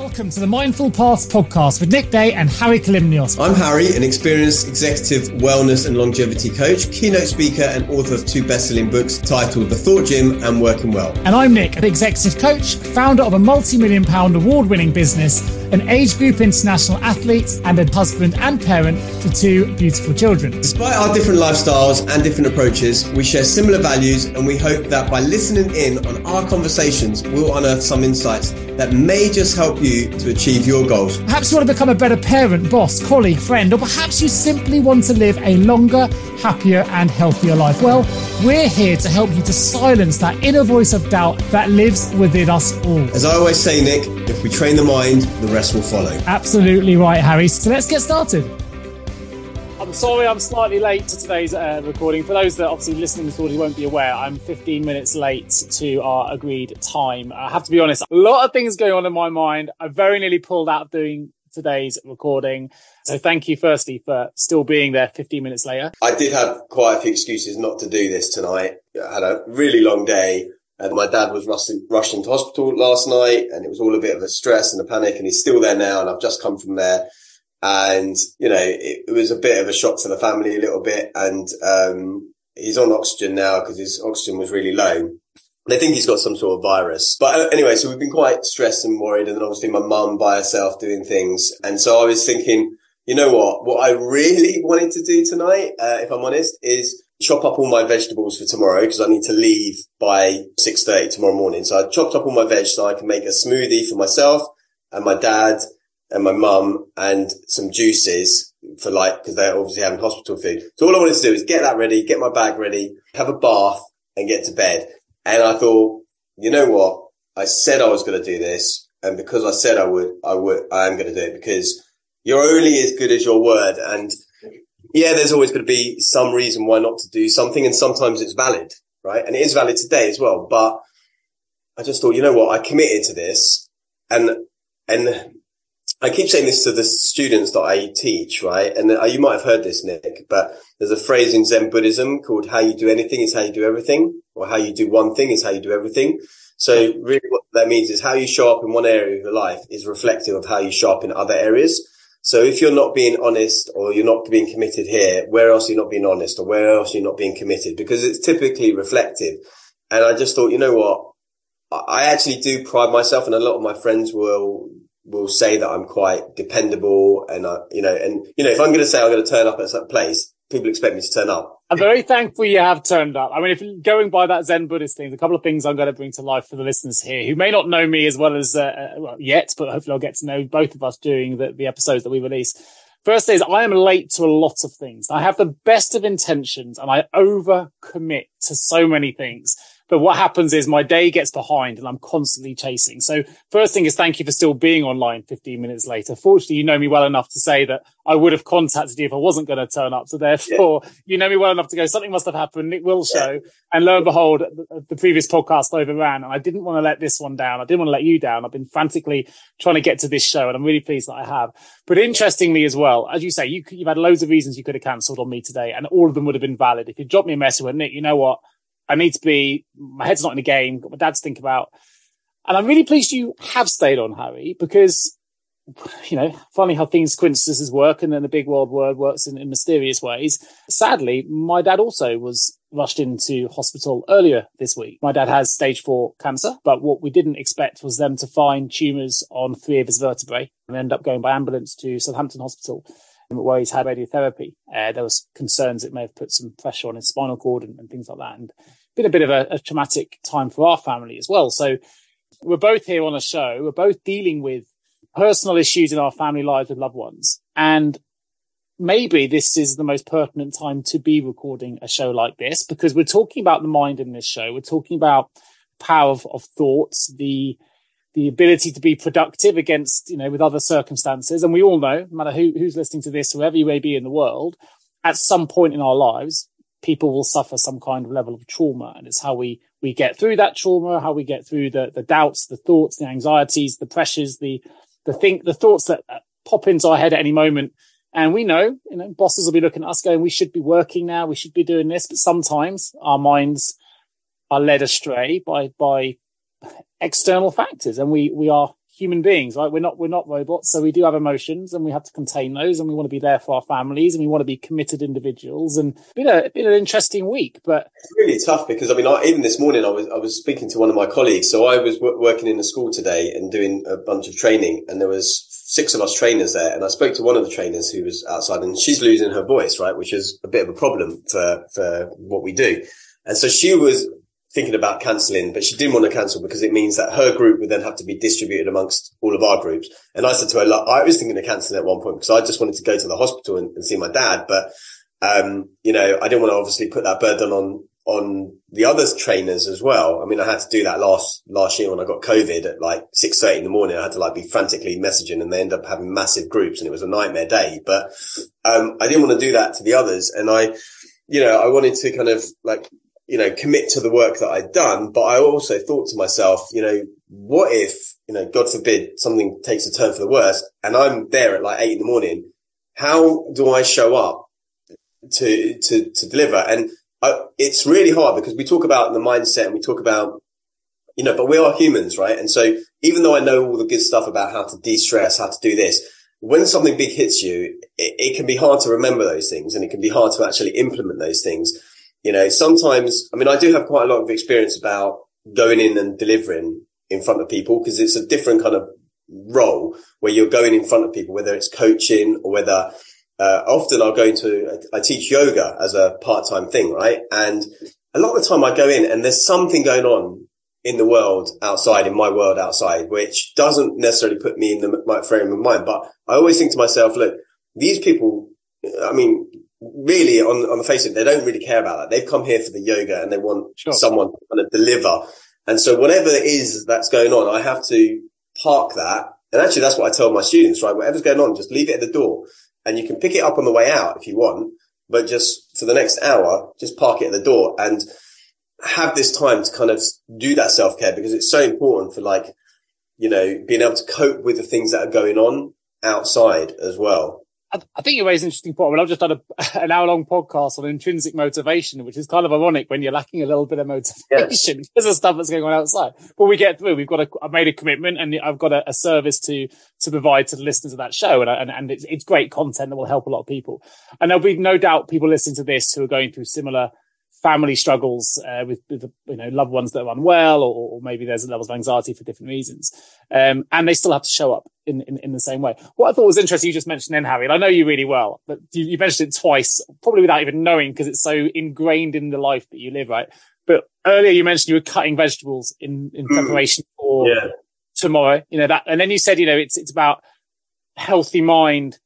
Welcome to the Mindful Paths podcast with Nick Day and Hari Kalymnios. I'm Hari, an experienced executive wellness and longevity coach, keynote speaker, and author of two best-selling books titled The Thought Gym and Working Well. And I'm Nick, an executive coach, founder of a multi-million pound award-winning business, an age group international athlete, and a husband and parent to two beautiful children. Despite our different lifestyles and different approaches, we share similar values, and we hope that by listening in on our conversations, we'll unearth some insights that may just help you to achieve your goals. Perhaps you want to become a better parent, boss, colleague, friend, or perhaps you simply want to live a longer, happier, and healthier life. Well, we're here to help you to silence that inner voice of doubt that lives within us all. As I always say, Nick, if we train the mind, the rest will follow. Absolutely right, Hari. So let's get started. I'm sorry I'm slightly late to today's uh, recording. For those that obviously listening to this audio won't be aware, I'm 15 minutes late to our agreed time. I have to be honest, a lot of things going on in my mind. I very nearly pulled out of doing today's recording. So thank you firstly for still being there 15 minutes later. I did have quite a few excuses not to do this tonight. I had a really long day. And my dad was rushing, rushed into hospital last night and it was all a bit of a stress and a panic and he's still there now. And I've just come from there. And, you know, it, it, was a bit of a shock to the family a little bit. And, um, he's on oxygen now because his oxygen was really low. They think he's got some sort of virus. But uh, anyway, so we've been quite stressed and worried. And then obviously my mum by herself doing things. And so I was thinking, you know what? What I really wanted to do tonight, uh, if I'm honest, is chop up all my vegetables for tomorrow because I need to leave by 6.30 tomorrow morning. So I chopped up all my veg so I can make a smoothie for myself and my dad and my mum and some juices for like, cause they're obviously having hospital food. So all I wanted to do is get that ready, get my bag ready, have a bath and get to bed. And I thought, you know what? I said I was going to do this. And because I said I would, I would, I am going to do it because you're only as good as your word. And yeah, there's always going to be some reason why not to do something. And sometimes it's valid, right? And it is valid today as well. But I just thought, you know what? I committed to this and, and I keep saying this to the students that I teach, right? And you might have heard this, Nick, but there's a phrase in Zen Buddhism called how you do anything is how you do everything, or how you do one thing is how you do everything. So really what that means is how you show up in one area of your life is reflective of how you show up in other areas. So if you're not being honest or you're not being committed here, where else are you not being honest or where else are you not being committed? Because it's typically reflective. And I just thought, you know what? I actually do pride myself and a lot of my friends will will say that I'm quite dependable and I, you know, and you know, if I'm going to say I'm going to turn up at some place, people expect me to turn up. I'm very thankful you have turned up. I mean, if going by that Zen Buddhist thing, a couple of things I'm going to bring to life for the listeners here who may not know me as well as uh, uh, well, yet, but hopefully I'll get to know both of us during the, the episodes that we release. First is I am late to a lot of things. I have the best of intentions and I over commit to so many things. But what happens is my day gets behind and I'm constantly chasing. So first thing is thank you for still being online 15 minutes later. Fortunately, you know me well enough to say that I would have contacted you if I wasn't going to turn up. So therefore, yeah. you know me well enough to go, something must have happened. It will show. Yeah. And lo and behold, the, the, previous podcast overran and I didn't want to let this one down. I didn't want to let you down. I've been frantically trying to get to this show and I'm really pleased that I have. But interestingly as well, as you say, you, you've had loads of reasons you could have cancelled on me today and all of them would have been valid. If you dropped me a message with Nick, you know what? I need to be, my head's not in the game, got my dad to think about. And I'm really pleased you have stayed on, Hari, because, you know, funny how things coincidences work and then the big world word works in, in mysterious ways. Sadly, my dad also was rushed into hospital earlier this week. My dad has stage four cancer, but what we didn't expect was them to find tumours on three of his vertebrae and end up going by ambulance to Southampton Hospital where he's had radiotherapy. Uh, there was concerns it may have put some pressure on his spinal cord and, and things like that. And been a bit of a, a, traumatic time for our family as well. So we're both here on a show. We're both dealing with personal issues in our family lives with loved ones. And maybe this is the most pertinent time to be recording a show like this because we're talking about the mind in this show. We're talking about power of, of thoughts, the the ability to be productive against, you know, with other circumstances. And we all know, no matter who, who's listening to this, whoever you may be in the world, at some point in our lives, people will suffer some kind of level of trauma. And it's how we, we get through that trauma, how we get through the, the doubts, the thoughts, the anxieties, the pressures, the, the think, the thoughts that uh, pop into our head at any moment. And we know, you know, bosses will be looking at us going, we should be working now. We should be doing this. But sometimes our minds are led astray by, by external factors and we, we are human beings, right? We're not, we're not robots. So we do have emotions and we have to contain those and we want to be there for our families and we want to be committed individuals and been a, been an interesting week, but it's really tough because I mean, I, even this morning I was, I was speaking to one of my colleagues. So I was w- working in a school today and doing a bunch of training and there was six of us trainers there. And I spoke to one of the trainers who was outside and she's losing her voice, right? Which is a bit of a problem for, for what we do. And so she was thinking about cancelling, but she didn't want to cancel because it means that her group would then have to be distributed amongst all of our groups. And I said to her, look, I was thinking of cancelling at one point because I just wanted to go to the hospital and, and see my dad. But, um, you know, I didn't want to obviously put that burden on, on the other trainers as well. I mean, I had to do that last, last year when I got COVID at like six, eight in the morning. I had to like be frantically messaging and they end up having massive groups and it was a nightmare day. But, um, I didn't want to do that to the others. And I, you know, I wanted to kind of like you know, commit to the work that I'd done. But I also thought to myself, you know, what if, you know, God forbid something takes a turn for the worse and I'm there at like eight in the morning. How do I show up to, to, to deliver? And I, it's really hard because we talk about the mindset and we talk about, you know, but we are humans, right? And so even though I know all the good stuff about how to de-stress, how to do this, when something big hits you, it, it can be hard to remember those things and it can be hard to actually implement those things you know, sometimes, I mean, I do have quite a lot of experience about going in and delivering in front of people because it's a different kind of role where you're going in front of people, whether it's coaching or whether, uh, often I'll go into, I teach yoga as a part-time thing, right? And a lot of the time I go in and there's something going on in the world outside, in my world outside, which doesn't necessarily put me in the frame of mind. But I always think to myself, look, these people, I mean, really on, on the face of it, they don't really care about that. They've come here for the yoga and they want sure. someone to kind of deliver. And so whatever it is that's going on, I have to park that. And actually, that's what I tell my students, right? Whatever's going on, just leave it at the door and you can pick it up on the way out if you want, but just for the next hour, just park it at the door and have this time to kind of do that self care because it's so important for like, you know, being able to cope with the things that are going on outside as well. I, think you raise an interesting point. I mean, I've just done a, an hour long podcast on intrinsic motivation, which is kind of ironic when you're lacking a little bit of motivation yeah. because of stuff that's going on outside. But we get through. We've got a, I've made a commitment and I've got a, a service to, to provide to the listeners of that show. And, and, and it's, it's great content that will help a lot of people. And there'll be no doubt people listening to this who are going through similar family struggles uh, with, with you know loved ones that are unwell, or, or, maybe there's levels of anxiety for different reasons, um, and they still have to show up in, in, in the same way. What I thought was interesting, you just mentioned then, Hari, and I know you really well, but you, you mentioned it twice, probably without even knowing because it's so ingrained in the life that you live, right? But earlier you mentioned you were cutting vegetables in in mm. preparation for yeah. tomorrow, you know that, and then you said you know it's it's about healthy mind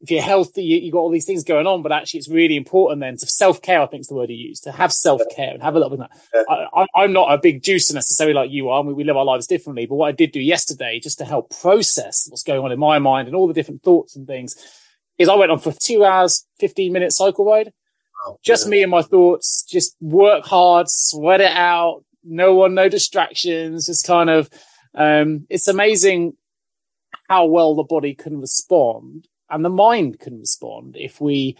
if you're healthy, you, have got all these things going on, but actually it's really important then to self care. I think is the word you use to have self care and have a little bit of that. I, am not a big juicer necessarily like you are. We, we live our lives differently, but what I did do yesterday just to help process what's going on in my mind and all the different thoughts and things is I went on for two hours, 15 minute cycle ride. Oh, just yeah. me and my thoughts, just work hard, sweat it out. No one, no distractions, just kind of, um, it's amazing how well the body can respond and the mind can respond if we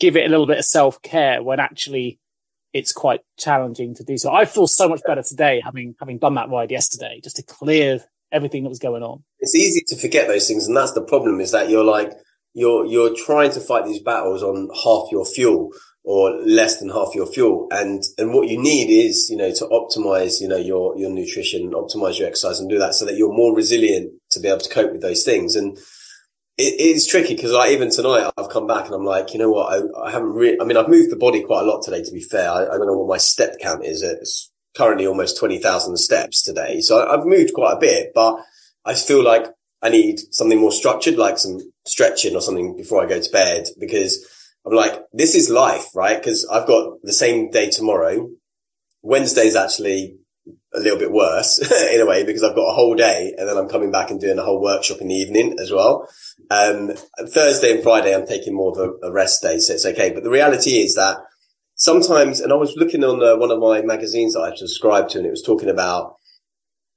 give it a little bit of self care when actually it's quite challenging to do so. I feel so much better today having having done that ride yesterday, just to clear everything that was going on. It's easy to forget those things, and that's the problem. Is that you're like you're you're trying to fight these battles on half your fuel or less than half your fuel, and and what you need is you know to optimize you know your your nutrition, optimize your exercise, and do that so that you're more resilient to be able to cope with those things. And it is tricky because like even tonight I've come back and I'm like, you know what? I, I haven't really, I mean, I've moved the body quite a lot today, to be fair. I, I don't know what my step count is. It's currently almost 20,000 steps today. So I, I've moved quite a bit, but I feel like I need something more structured, like some stretching or something before I go to bed because I'm like, this is life, right? Cause I've got the same day tomorrow. Wednesday's actually a little bit worse in a way because I've got a whole day and then I'm coming back and doing a whole workshop in the evening as well. Um, Thursday and Friday, I'm taking more of a, a, rest day. So it's okay. But the reality is that sometimes, and I was looking on uh, one of my magazines that I subscribed to and it was talking about,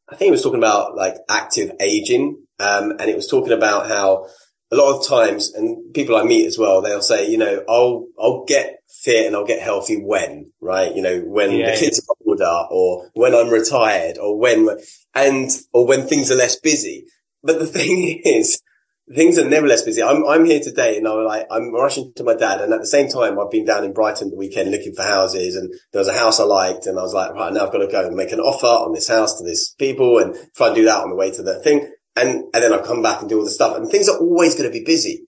I think it was talking about like active aging. Um, and it was talking about how a lot of times, and people I meet as well, they'll say, you know, I'll, I'll get fit and I'll get healthy when, right? You know, when yeah, the kids yeah. Older or when I'm retired or when, and, or when things are less busy. But the thing is, things are never less busy. I'm, I'm here today and I'm like, I'm rushing to my dad. And at the same time, I've been down in Brighton the weekend looking for houses and there was a house I liked. And I was like, right, now I've got to go and make an offer on this house to this people and try and do that on the way to the thing. And, and then I'll come back and do all the stuff and things are always going to be busy.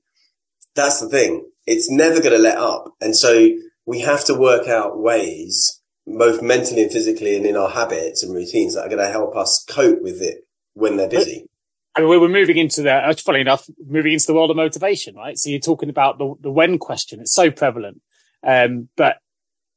That's the thing. It's never going to let up. And so we have to work out ways, both mentally and physically and in our habits and routines that are going to help us cope with it when they're busy. I we're moving into the, funny enough, moving into the world of motivation, right? So you're talking about the, the when question. It's so prevalent. Um, but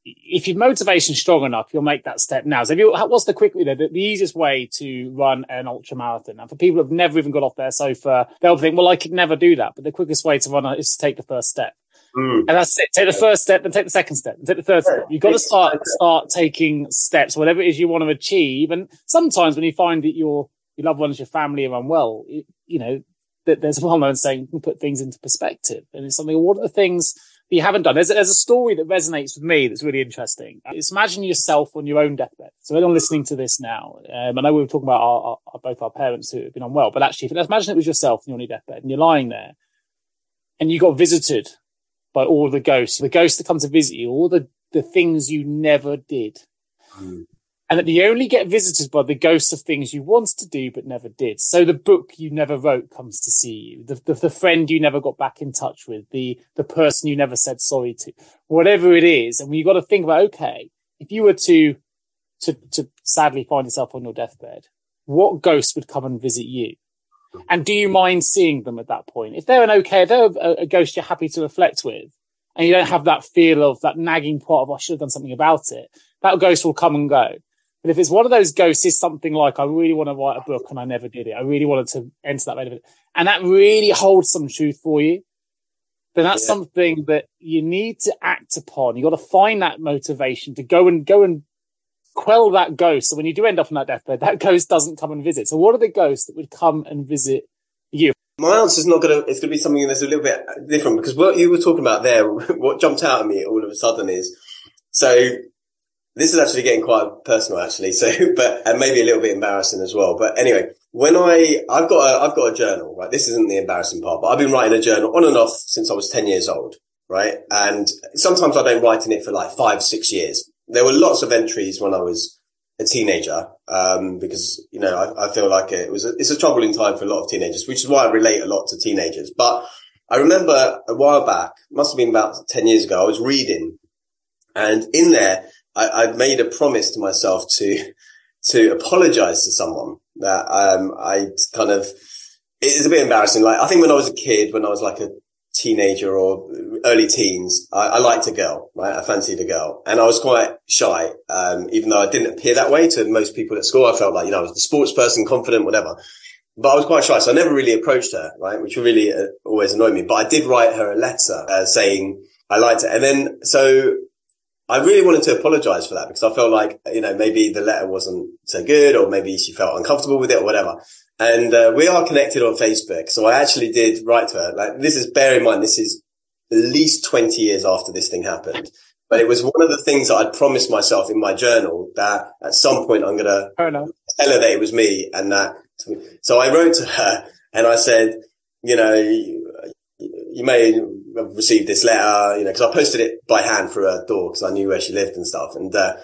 if your motivation strong enough, you'll make that step now. So you, what's the quick, you know, the, the, easiest way to run an ultra marathon? And for people who've never even got off their sofa, they'll think, well, I could never do that. But the quickest way to run it is to take the first step. Mm. And that's it. Take the first step, then take the second step, then take the third step. You've got to start, start taking steps, whatever it is you want to achieve. And sometimes when you find that your, your loved ones, your family are unwell, it, you know, that there's a well-known saying, you can put things into perspective. And it's something, what are the things that you haven't done? There's, there's a story that resonates with me that's really interesting. It's imagine yourself on your own deathbed. So anyone listening to this now, um, I know we were talking about our, our, both our parents who have been unwell, but actually, let's imagine it was yourself on your deathbed and you're lying there and you got visited by all the ghosts, the ghosts that come to visit you, all the, the things you never did. Mm and that you only get visited by the ghosts of things you wanted to do but never did. So the book you never wrote comes to see you, the, the, the, friend you never got back in touch with, the, the person you never said sorry to, whatever it is. And you've got to think about, okay, if you were to, to, to sadly find yourself on your deathbed, what ghost would come and visit you? And do you mind seeing them at that point? If they're an okay, if they're a, a ghost you're happy to reflect with, and you don't have that feel of that nagging part of, oh, I should have done something about it, that ghost will come and go. But if it's one of those ghosts, is something like, I really want to write a book and I never did it. I really wanted to enter that benefit. And that really holds some truth for you. Then that's yeah. something that you need to act upon. You got to find that motivation to go and go and quell that ghost. So when you do end up on that deathbed, that ghost doesn't come and visit. So what are the ghosts that would come and visit you? My answer is not going to, it's going to be something that's a little bit different because what you were talking about there, what jumped out at me all of a sudden is, so this is actually getting quite personal, actually. So, but and maybe a little bit embarrassing as well. But anyway, when I I've got a I've got a journal. Right, this isn't the embarrassing part, but I've been writing a journal on and off since I was ten years old. Right, and sometimes I don't write in it for like five six years. There were lots of entries when I was a teenager, um, because you know I, I feel like it was a, it's a troubling time for a lot of teenagers, which is why I relate a lot to teenagers. But I remember a while back, must have been about ten years ago, I was reading, and in there I, would made a promise to myself to, to apologize to someone that, um, I kind of, it's a bit embarrassing. Like, I think when I was a kid, when I was like a teenager or early teens, I, I liked a girl, right? I fancied a girl and I was quite shy. Um, even though I didn't appear that way to most people at school, I felt like, you know, I was the sports person, confident, whatever. But I was quite shy, so I never really approached her, right? Which really uh, always annoyed me. But I did write her a letter uh, saying I liked it. And then, so I really wanted to apologize for that because I felt like, you know, maybe the letter wasn't so good or maybe she felt uncomfortable with it or whatever. And uh, we are connected on Facebook. So I actually did write to her. Like this is, bear in mind, this is at least 20 years after this thing happened. But it was one of the things that I'd promised myself in my journal that at some point I'm going to tell her that it was me and that. So I wrote to her and I said, you know, you, you may have received this letter, you know, because I posted it by hand through her door because I knew where she lived and stuff. And, uh,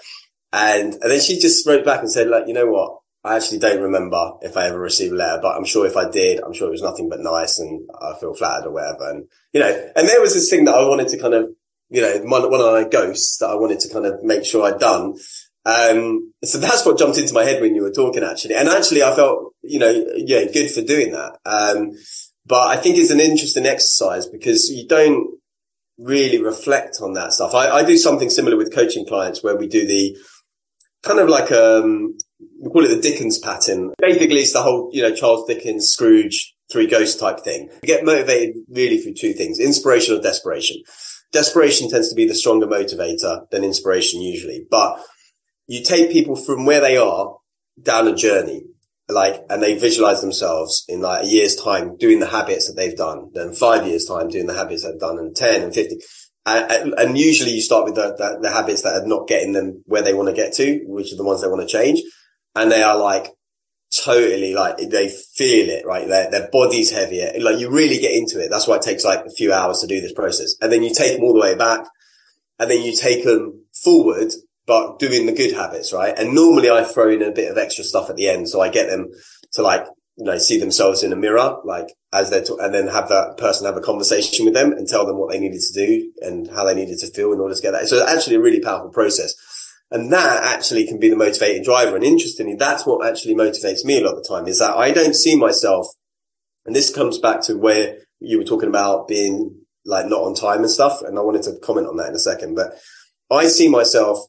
and, and then she just wrote back and said, like, you know what? I actually don't remember if I ever received a letter, but I'm sure if I did, I'm sure it was nothing but nice and I feel flattered or whatever. And, you know, and there was this thing that I wanted to kind of, you know, one, one of my ghosts that I wanted to kind of make sure I'd done. Um, so that's what jumped into my head when you were talking actually. And actually I felt, you know, yeah, good for doing that. Um, but I think it's an interesting exercise because you don't really reflect on that stuff. I, I do something similar with coaching clients where we do the kind of like, um, we call it the Dickens pattern. Basically, it's the whole, you know, Charles Dickens, Scrooge, three ghosts type thing. You get motivated really through two things, inspiration or desperation. Desperation tends to be the stronger motivator than inspiration usually, but you take people from where they are down a journey like, and they visualize themselves in like a year's time doing the habits that they've done, then five years time doing the habits they've done, and 10 and 50. And, and usually you start with the, the, the, habits that are not getting them where they want to get to, which are the ones they want to change. And they are like totally like they feel it, right? Their, their body's heavier. Like you really get into it. That's why it takes like a few hours to do this process. And then you take them all the way back and then you take them forward, but doing the good habits, right? And normally I throw in a bit of extra stuff at the end. So I get them to like, you know, see themselves in a mirror, like as they're, and then have that person have a conversation with them and tell them what they needed to do and how they needed to feel in order to get that. So it's actually a really powerful process. And that actually can be the motivating driver. And interestingly, that's what actually motivates me a lot of the time is that I don't see myself. And this comes back to where you were talking about being like not on time and stuff. And I wanted to comment on that in a second, but I see myself.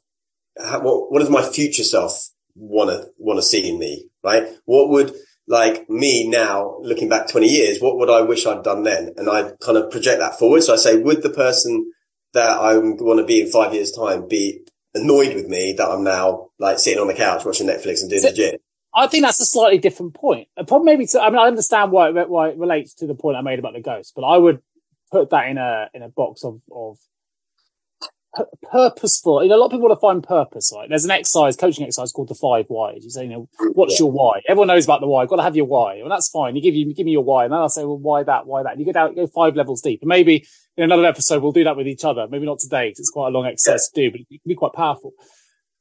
What, what does my future self want to, want to see in me? Right. What would like me now looking back 20 years, what would I wish I'd done then? And I kind of project that forward. So I say, would the person that I want to be in five years time be annoyed with me that I'm now like sitting on the couch watching Netflix and doing so, the gym. I think that's a slightly different point. Problem maybe to, I mean, I understand why it, why it relates to the point I made about the ghost, but I would put that in a, in a box of, of purposeful. You know, a lot of people want to find purpose. right? there's an exercise, coaching exercise called the five whys. You say, you know, what's yeah. your why? Everyone knows about the why. You've got to have your why. Well, that's fine. You give you give me your why, and then I'll say, well, why that? Why that? And you go down, go five levels deep, and maybe in another episode we'll do that with each other. Maybe not today because it's quite a long exercise yeah. to do, but it can be quite powerful.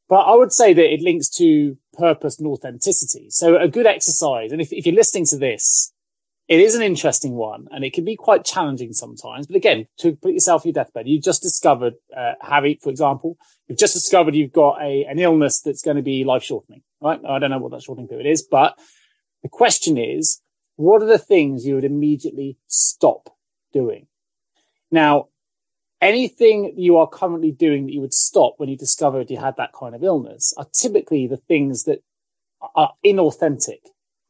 But I would say that it links to purpose and authenticity. So a good exercise, and if, if you're listening to this it is an interesting one and it can be quite challenging sometimes. But again, to put yourself in your deathbed, you've just discovered, uh, Hari, for example, you've just discovered you've got a, an illness that's going to be life shortening, right? I don't know what that shortening period is, but the question is, what are the things you would immediately stop doing? Now, anything you are currently doing that you would stop when you discovered you had that kind of illness are typically the things that are inauthentic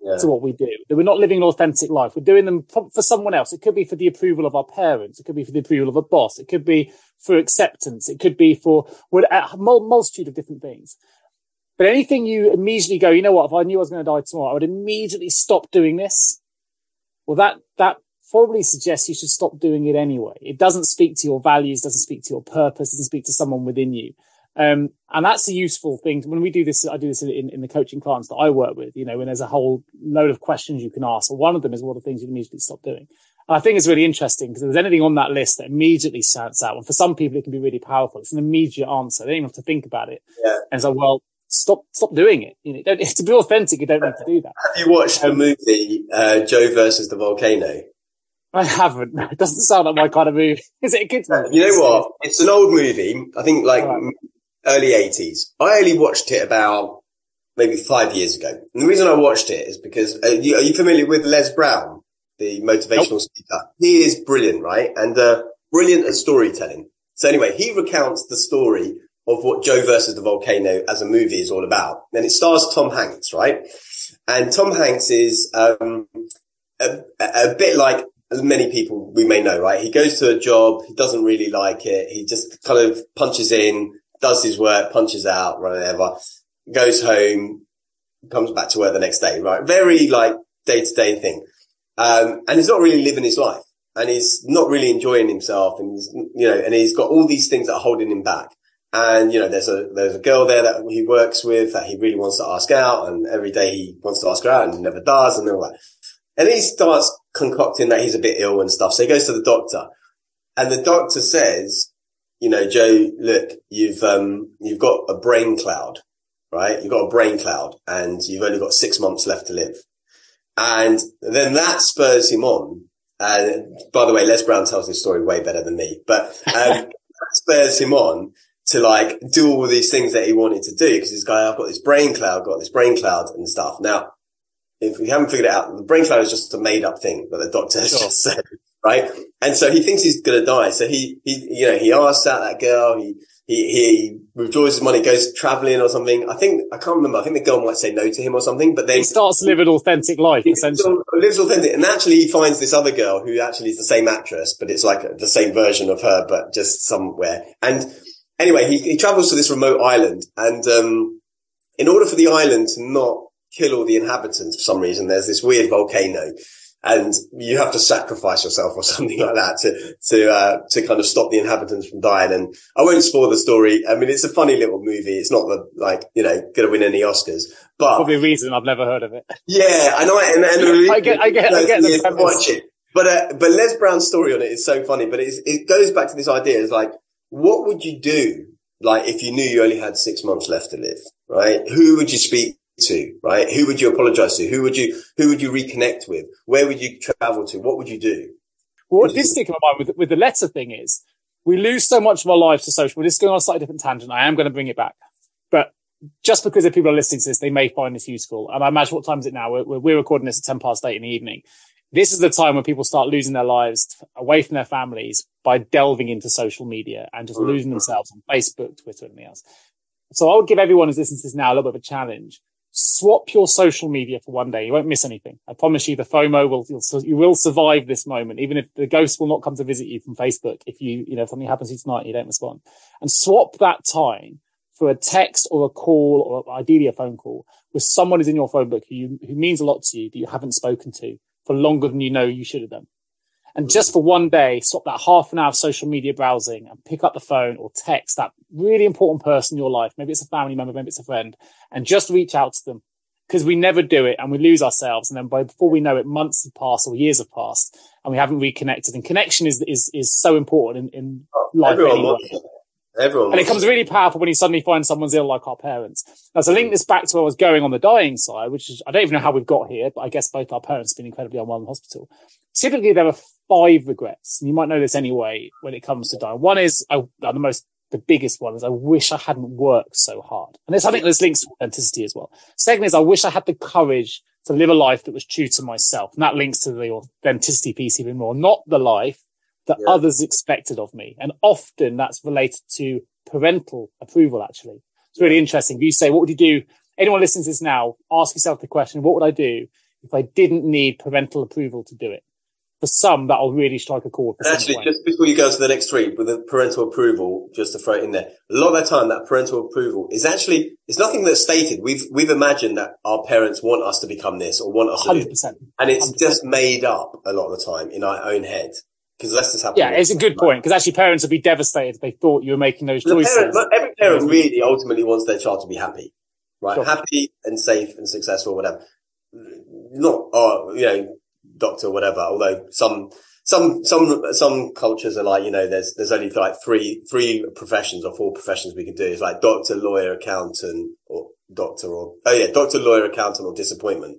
yeah. to what we do. That we're not living an authentic life. We're doing them for, for someone else. It could be for the approval of our parents. It could be for the approval of a boss. It could be for acceptance. It could be for a multitude of different things. But anything you immediately go, you know what? If I knew I was going to die tomorrow, I would immediately stop doing this. Well, that, that probably suggests you should stop doing it anyway. It doesn't speak to your values, doesn't speak to your purpose, doesn't speak to someone within you. Um, and that's a useful thing. When we do this, I do this in, in, the coaching clients that I work with, you know, when there's a whole load of questions you can ask. one of them is what are the things you immediately stop doing? And I think it's really interesting because if there's anything on that list that immediately stands out, and for some people it can be really powerful. It's an immediate answer. They don't even have to think about it. Yeah. And it's like, well, stop, stop doing it. You know, to be authentic, you don't need to do that. Have you watched the movie, uh, Joe versus the volcano? I haven't. It doesn't sound like my kind of movie. Is it a kids movie? You know what? It's an old movie. I think like right early 80s. I only watched it about maybe five years ago. And the reason I watched it is because uh, you, are you familiar with Les Brown, the motivational nope. speaker? He is brilliant, right? And uh, brilliant at storytelling. So anyway, he recounts the story of what Joe versus the volcano as a movie is all about. And it stars Tom Hanks, right? And Tom Hanks is um, a, a bit like many people we may know, right? He goes to a job, he doesn't really like it. He just kind of punches in, does his work, punches out, whatever, goes home, comes back to work the next day, right? Very like day to day thing. Um, and he's not really living his life and he's not really enjoying himself and he's, you know, and he's got all these things that are holding him back. And, you know, there's a, there's a girl there that he works with that he really wants to ask out and every day he wants to ask her out and never does and all that. And he starts concocting that he's a bit ill and stuff. So he goes to the doctor and the doctor says, you know, Joe, look, you've, um, you've got a brain cloud, right? You've got a brain cloud and you've only got six months left to live. And then that spurs him on. And by the way, Les Brown tells this story way better than me, but, um, that spurs him on to like do all these things that he wanted to do because this guy, I've got this brain cloud, got this brain cloud and stuff. Now, if we haven't figured it out, the brain cloud is just a made up thing that the doctor has sure. just said right? And so he thinks he's going to die. So he, he, you know, he asks out that girl. He, he, he withdraws his money, goes traveling or something. I think, I can't remember. I think the girl might say no to him or something, but then he starts living authentic life, essentially. Lives authentic. And actually he finds this other girl who actually is the same actress, but it's like the same version of her, but just somewhere. And anyway, he, he travels to this remote island and, um, in order for the island to not kill all the inhabitants for some reason, there's this weird volcano and you have to sacrifice yourself or something like that to to uh, to kind of stop the inhabitants from dying. And I won't spoil the story. I mean, it's a funny little movie. It's not the like you know going to win any Oscars, but probably a reason I've never heard of it. Yeah, I know. And, and I get, I get, I get the watch it. But uh, but Les Brown's story on it is so funny. But it goes back to this idea: is like, what would you do, like if you knew you only had six months left to live? Right? Who would you speak to, right? Who would you apologize to? Who would you, who would you reconnect with? Where would you travel to? What would you do? Well, what did stick in my mind with, with the letter thing is we lose so much of our lives to social. We're just going on a slightly different tangent. I am going to bring it back, but just because if people are listening to this, they may find this useful. And I imagine what time is it now? We're, we're recording this at 10 past eight in the evening. This is the time when people start losing their lives away from their families by delving into social media and just mm. losing themselves on Facebook, Twitter, and anything else. So I would give everyone who's listening to this now a little bit of a challenge swap your social media for one day. You won't miss anything. I promise you the FOMO will, you will survive this moment, even if the ghost will not come to visit you from Facebook. If you, you know, if something happens to you tonight and you don't respond and swap that time for a text or a call or ideally a phone call with someone who's in your phone book who, you, who means a lot to you that you haven't spoken to for longer than you know you should have done. And just for one day, stop that half an hour of social media browsing and pick up the phone or text that really important person in your life. Maybe it's a family member, maybe it's a friend and just reach out to them because we never do it and we lose ourselves. And then by before we know it, months have passed or years have passed and we haven't reconnected. And connection is, is, is so important in, in life. Everyone anyway. Everyone and it comes really powerful when you suddenly find someone's ill like our parents. Now, so link this back to where I was going on the dying side, which is, I don't even know how we've got here, but I guess both our parents have been incredibly unwell in hospital. Typically there are five regrets. And you might know this anyway when it comes to dying. One is I, the most, the biggest one is I wish I hadn't worked so hard. And there's something that's links to authenticity as well. Second is I wish I had the courage to live a life that was true to myself. And that links to the authenticity piece even more, not the life that yeah. others expected of me. And often that's related to parental approval, actually. It's really interesting. If you say, what would you do? Anyone listening to this now, ask yourself the question, what would I do if I didn't need parental approval to do it? For some, that'll really strike a chord. actually, just before you go to the next three, with the parental approval, just to throw it in there, a lot of the time that parental approval is actually, it's nothing that's stated. We've, we've imagined that our parents want us to become this or want us 100%, to do this. And it's 100%. just made up a lot of the time in our own head. Because that's just happening. Yeah, it's a good point. Because actually, parents would be devastated if they thought you were making those choices. Parent, every parent really ultimately wants their child to be happy, right? Sure. Happy and safe and successful, whatever. Not, uh, you know, doctor, whatever. Although some, some, some, some cultures are like, you know, there's, there's only like three, three professions or four professions we can do. It's like doctor, lawyer, accountant, or doctor, or, oh yeah, doctor, lawyer, accountant, or disappointment.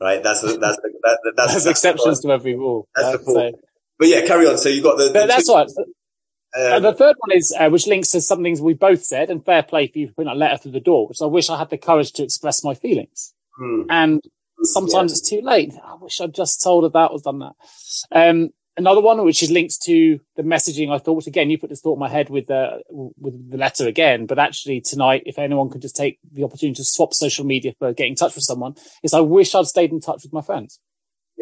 Right. That's, the, that's, the, that, that's, that's exceptions to every rule. That's the four. But yeah, carry on. So you got the, the that's two, right. Um, the third one is, uh, which links to some things we both said, and fair play for you putting a letter through the door, which I wish I had the courage to express my feelings. Hmm. And sometimes yeah. it's too late. I wish I'd just told her that or done that. Um, another one, which is linked to the messaging I thought, which again, you put this thought in my head with the, with the letter again, but actually tonight, if anyone could just take the opportunity to swap social media for getting in touch with someone is I wish I'd stayed in touch with my friends.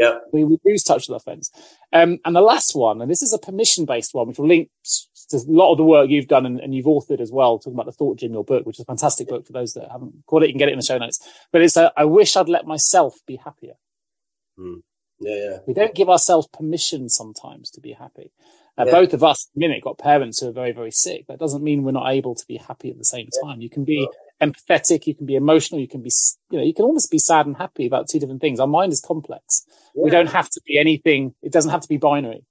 Yeah. We, we lose touch with our friends. Um, and the last one, and this is a permission based one, which will link to a lot of the work you've done and, and, you've authored as well, talking about the Thought Gym, your book, which is a fantastic book for those that haven't caught it. You can get it in the show notes. But it's a, I wish I'd let myself be happier. Mm. Yeah, yeah. We don't give ourselves permission sometimes to be happy. Uh, yeah. Both of us, minute, got parents who are very, very sick. That doesn't mean we're not able to be happy at the same time. You can be empathetic, you can be emotional, you can be, you know, you can almost be sad and happy about two different things. Our mind is complex. Yeah. We don't have to be anything. It doesn't have to be binary.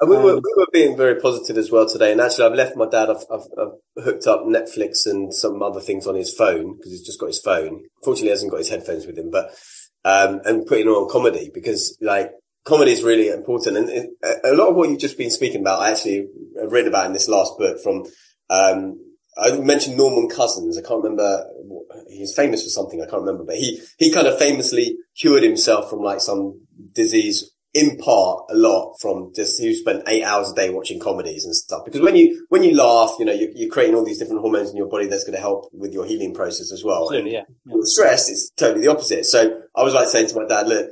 And we were, um, we were being very positive as well today. And actually, I've left my dad. I've, I've, I've hooked up Netflix and some other things on his phone because he's just got his phone. Fortunately, he hasn't got his headphones with him, but, um, and putting on comedy because like comedy is really important. And it, a lot of what you've just been speaking about, I actually read about in this last book from, um, I mentioned Norman Cousins. I can't remember. He's famous for something. I can't remember, but he, he kind of famously cured himself from like some disease in part a lot from just he spent eight hours a day watching comedies and stuff. Because when you, when you laugh, you know, you're, you're creating all these different hormones in your body that's going to help with your healing process as well. Absolutely, yeah. yeah. With stress, is totally the opposite. So I was like saying to my dad, look,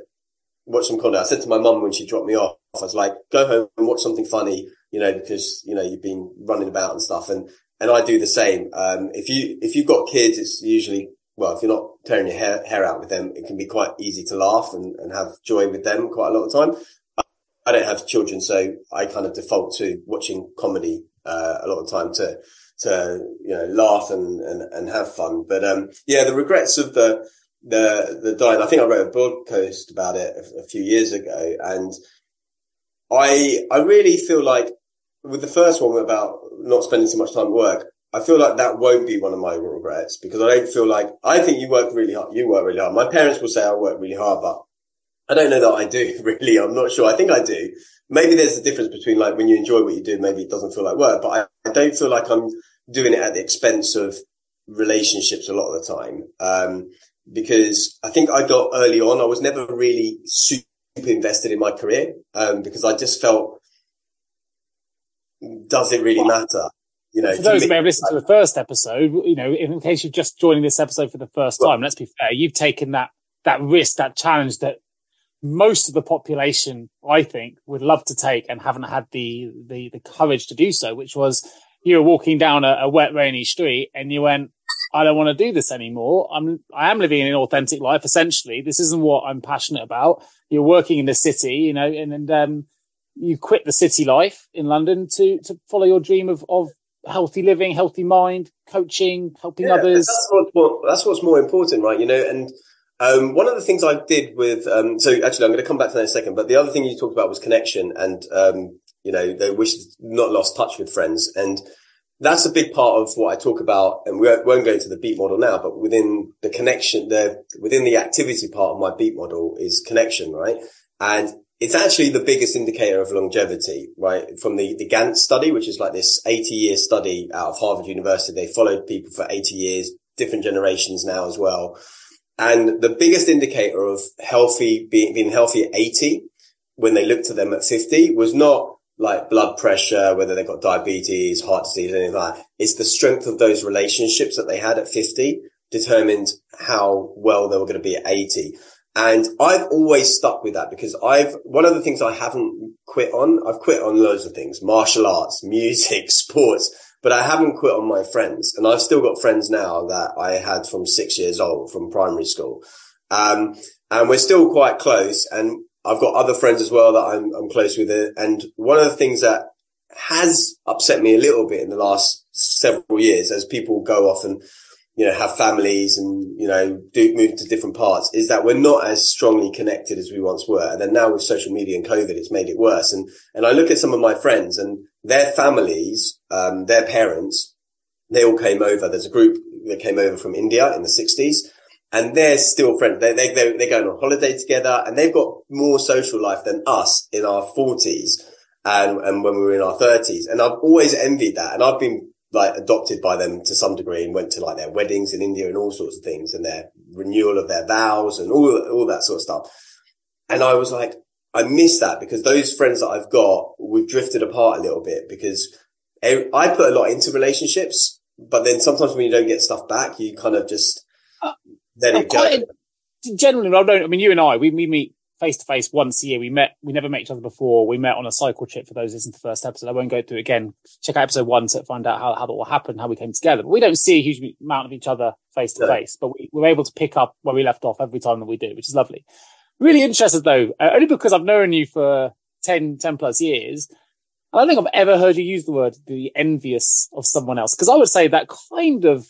watch some comedy. I said to my mum when she dropped me off, I was like, go home and watch something funny, you know, because, you know, you've been running about and stuff. And, and I do the same. Um, if you, if you've got kids, it's usually well, if you're not tearing your hair, hair out with them, it can be quite easy to laugh and, and have joy with them quite a lot of time. I don't have children, so I kind of default to watching comedy uh, a lot of time to to you know laugh and and, and have fun. But um, yeah, the regrets of the the the dying. I think I wrote a blog post about it a, a few years ago, and I I really feel like with the first one about not spending so much time at work, I feel like that won't be one of my regrets because I don't feel like I think you work really hard. You work really hard. My parents will say I work really hard, but I don't know that I do really. I'm not sure. I think I do. Maybe there's a difference between like when you enjoy what you do, maybe it doesn't feel like work, but I, I don't feel like I'm doing it at the expense of relationships a lot of the time. Um, because I think I got early on, I was never really super invested in my career, um, because I just felt, does it really matter? You know, for those who may have listened to the first episode, you know, in case you're just joining this episode for the first time, let's be fair, you've taken that, that risk, that challenge that most of the population, I think, would love to take and haven't had the, the, the courage to do so, which was you were walking down a, a wet, rainy street and you went, I don't want to do this anymore. I'm, I am living an authentic life. Essentially, this isn't what I'm passionate about. You're working in the city, you know, and, and, um, you quit the city life in London to, to follow your dream of, of healthy living, healthy mind, coaching, helping yeah, others. That's, what, that's what's more important, right? You know, and um, one of the things I did with, um, so actually I'm going to come back to that in a second, but the other thing you talked about was connection and, um, you know, they wish not lost touch with friends. And that's a big part of what I talk about. And we won't go into the beat model now, but within the connection, the, within the activity part of my beat model is connection, right? And it's actually the biggest indicator of longevity, right? From the, the Grant study, which is like this 80 year study out of Harvard University. They followed people for 80 years, different generations now as well. And the biggest indicator of healthy, being, being healthy at 80 when they looked at them at 50 was not like blood pressure, whether they've got diabetes, heart disease, anything like that. It's the strength of those relationships that they had at 50 determined how well they were going to be at 80. And I've always stuck with that because I've, one of the things I haven't quit on, I've quit on loads of things, martial arts, music, sports, but I haven't quit on my friends. And I've still got friends now that I had from six years old from primary school. Um, and we're still quite close. And I've got other friends as well that I'm, I'm close with. And one of the things that has upset me a little bit in the last several years as people go off and, you know, have families and, you know, do move to different parts is that we're not as strongly connected as we once were. And then now with social media and COVID, it's made it worse. And, and I look at some of my friends and their families, um, their parents, they all came over. There's a group that came over from India in the sixties and they're still friends. They, they, they're, they're going on holiday together and they've got more social life than us in our forties and, and when we were in our thirties. And I've always envied that. And I've been like adopted by them to some degree and went to like their weddings in India and all sorts of things and their renewal of their vows and all, all that sort of stuff. And I was like, I miss that because those friends that I've got, we've drifted apart a little bit because I put a lot into relationships, but then sometimes when you don't get stuff back, you kind of just, uh, then it quite, generally, I don't. I mean, you and I, we, we meet face to face once a year. We met, we never met each other before. We met on a cycle trip for those to the first episode. I won't go through it again. Check out episode one to find out how, how that all happened, how we came together. But we don't see a huge amount of each other face to face, but we, we're able to pick up where we left off every time that we do, which is lovely. Really interested though, uh, only because I've known you for 10, 10 plus years. I don't think I've ever heard you use the word be envious of someone else. Cause I would say that kind of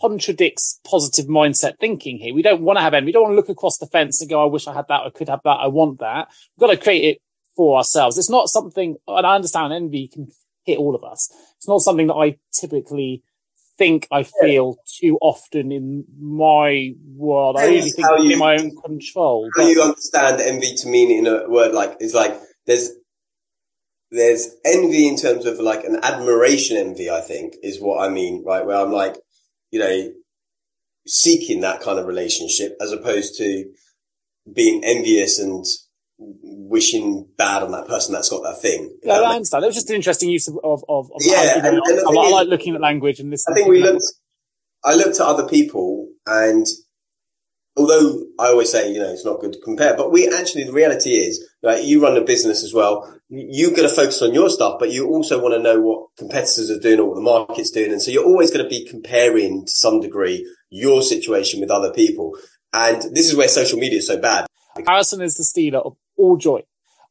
contradicts positive mindset thinking here. We don't want to have envy. We don't want to look across the fence and go, I wish I had that. I could have that. I want that. We've got to create it for ourselves. It's not something, and I understand envy can hit all of us. It's not something that I typically think I feel yeah. too often in my world. I really think it's in my own control. How but, you understand envy to mean in a word like, is like, there's, there's envy in terms of like an admiration envy, I think is what I mean, right? Where I'm like, you know, seeking that kind of relationship as opposed to being envious and wishing bad on that person that's got that thing. Yeah, I understand. It was just an interesting use of, of, of yeah. and, and I, I, like looking at language and this. I think we looked, I looked at other people and although I always say, you know, it's not good to compare, but we actually, the reality is, like, you run a business as well. You're going to focus on your stuff, but you also want to know what competitors are doing or what the market's doing. And so you're always going to be comparing to some degree your situation with other people. And this is where social media is so bad. Harrison is the stealer of all joy.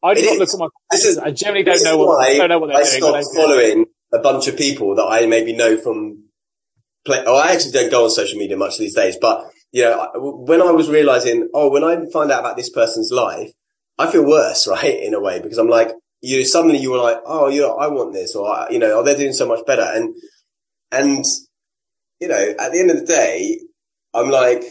I do not look at my. This is, I generally don't know what. I don't know what they're I doing. I stopped following a bunch of people that I maybe know from. Play, oh, I actually don't go on social media much these days, but you know, when I was realizing, oh, when I find out about this person's life, I feel worse, right? In a way, because I'm like, you suddenly you were like, oh, you know, I want this, or you know, oh, they're doing so much better, and and you know, at the end of the day, I'm like,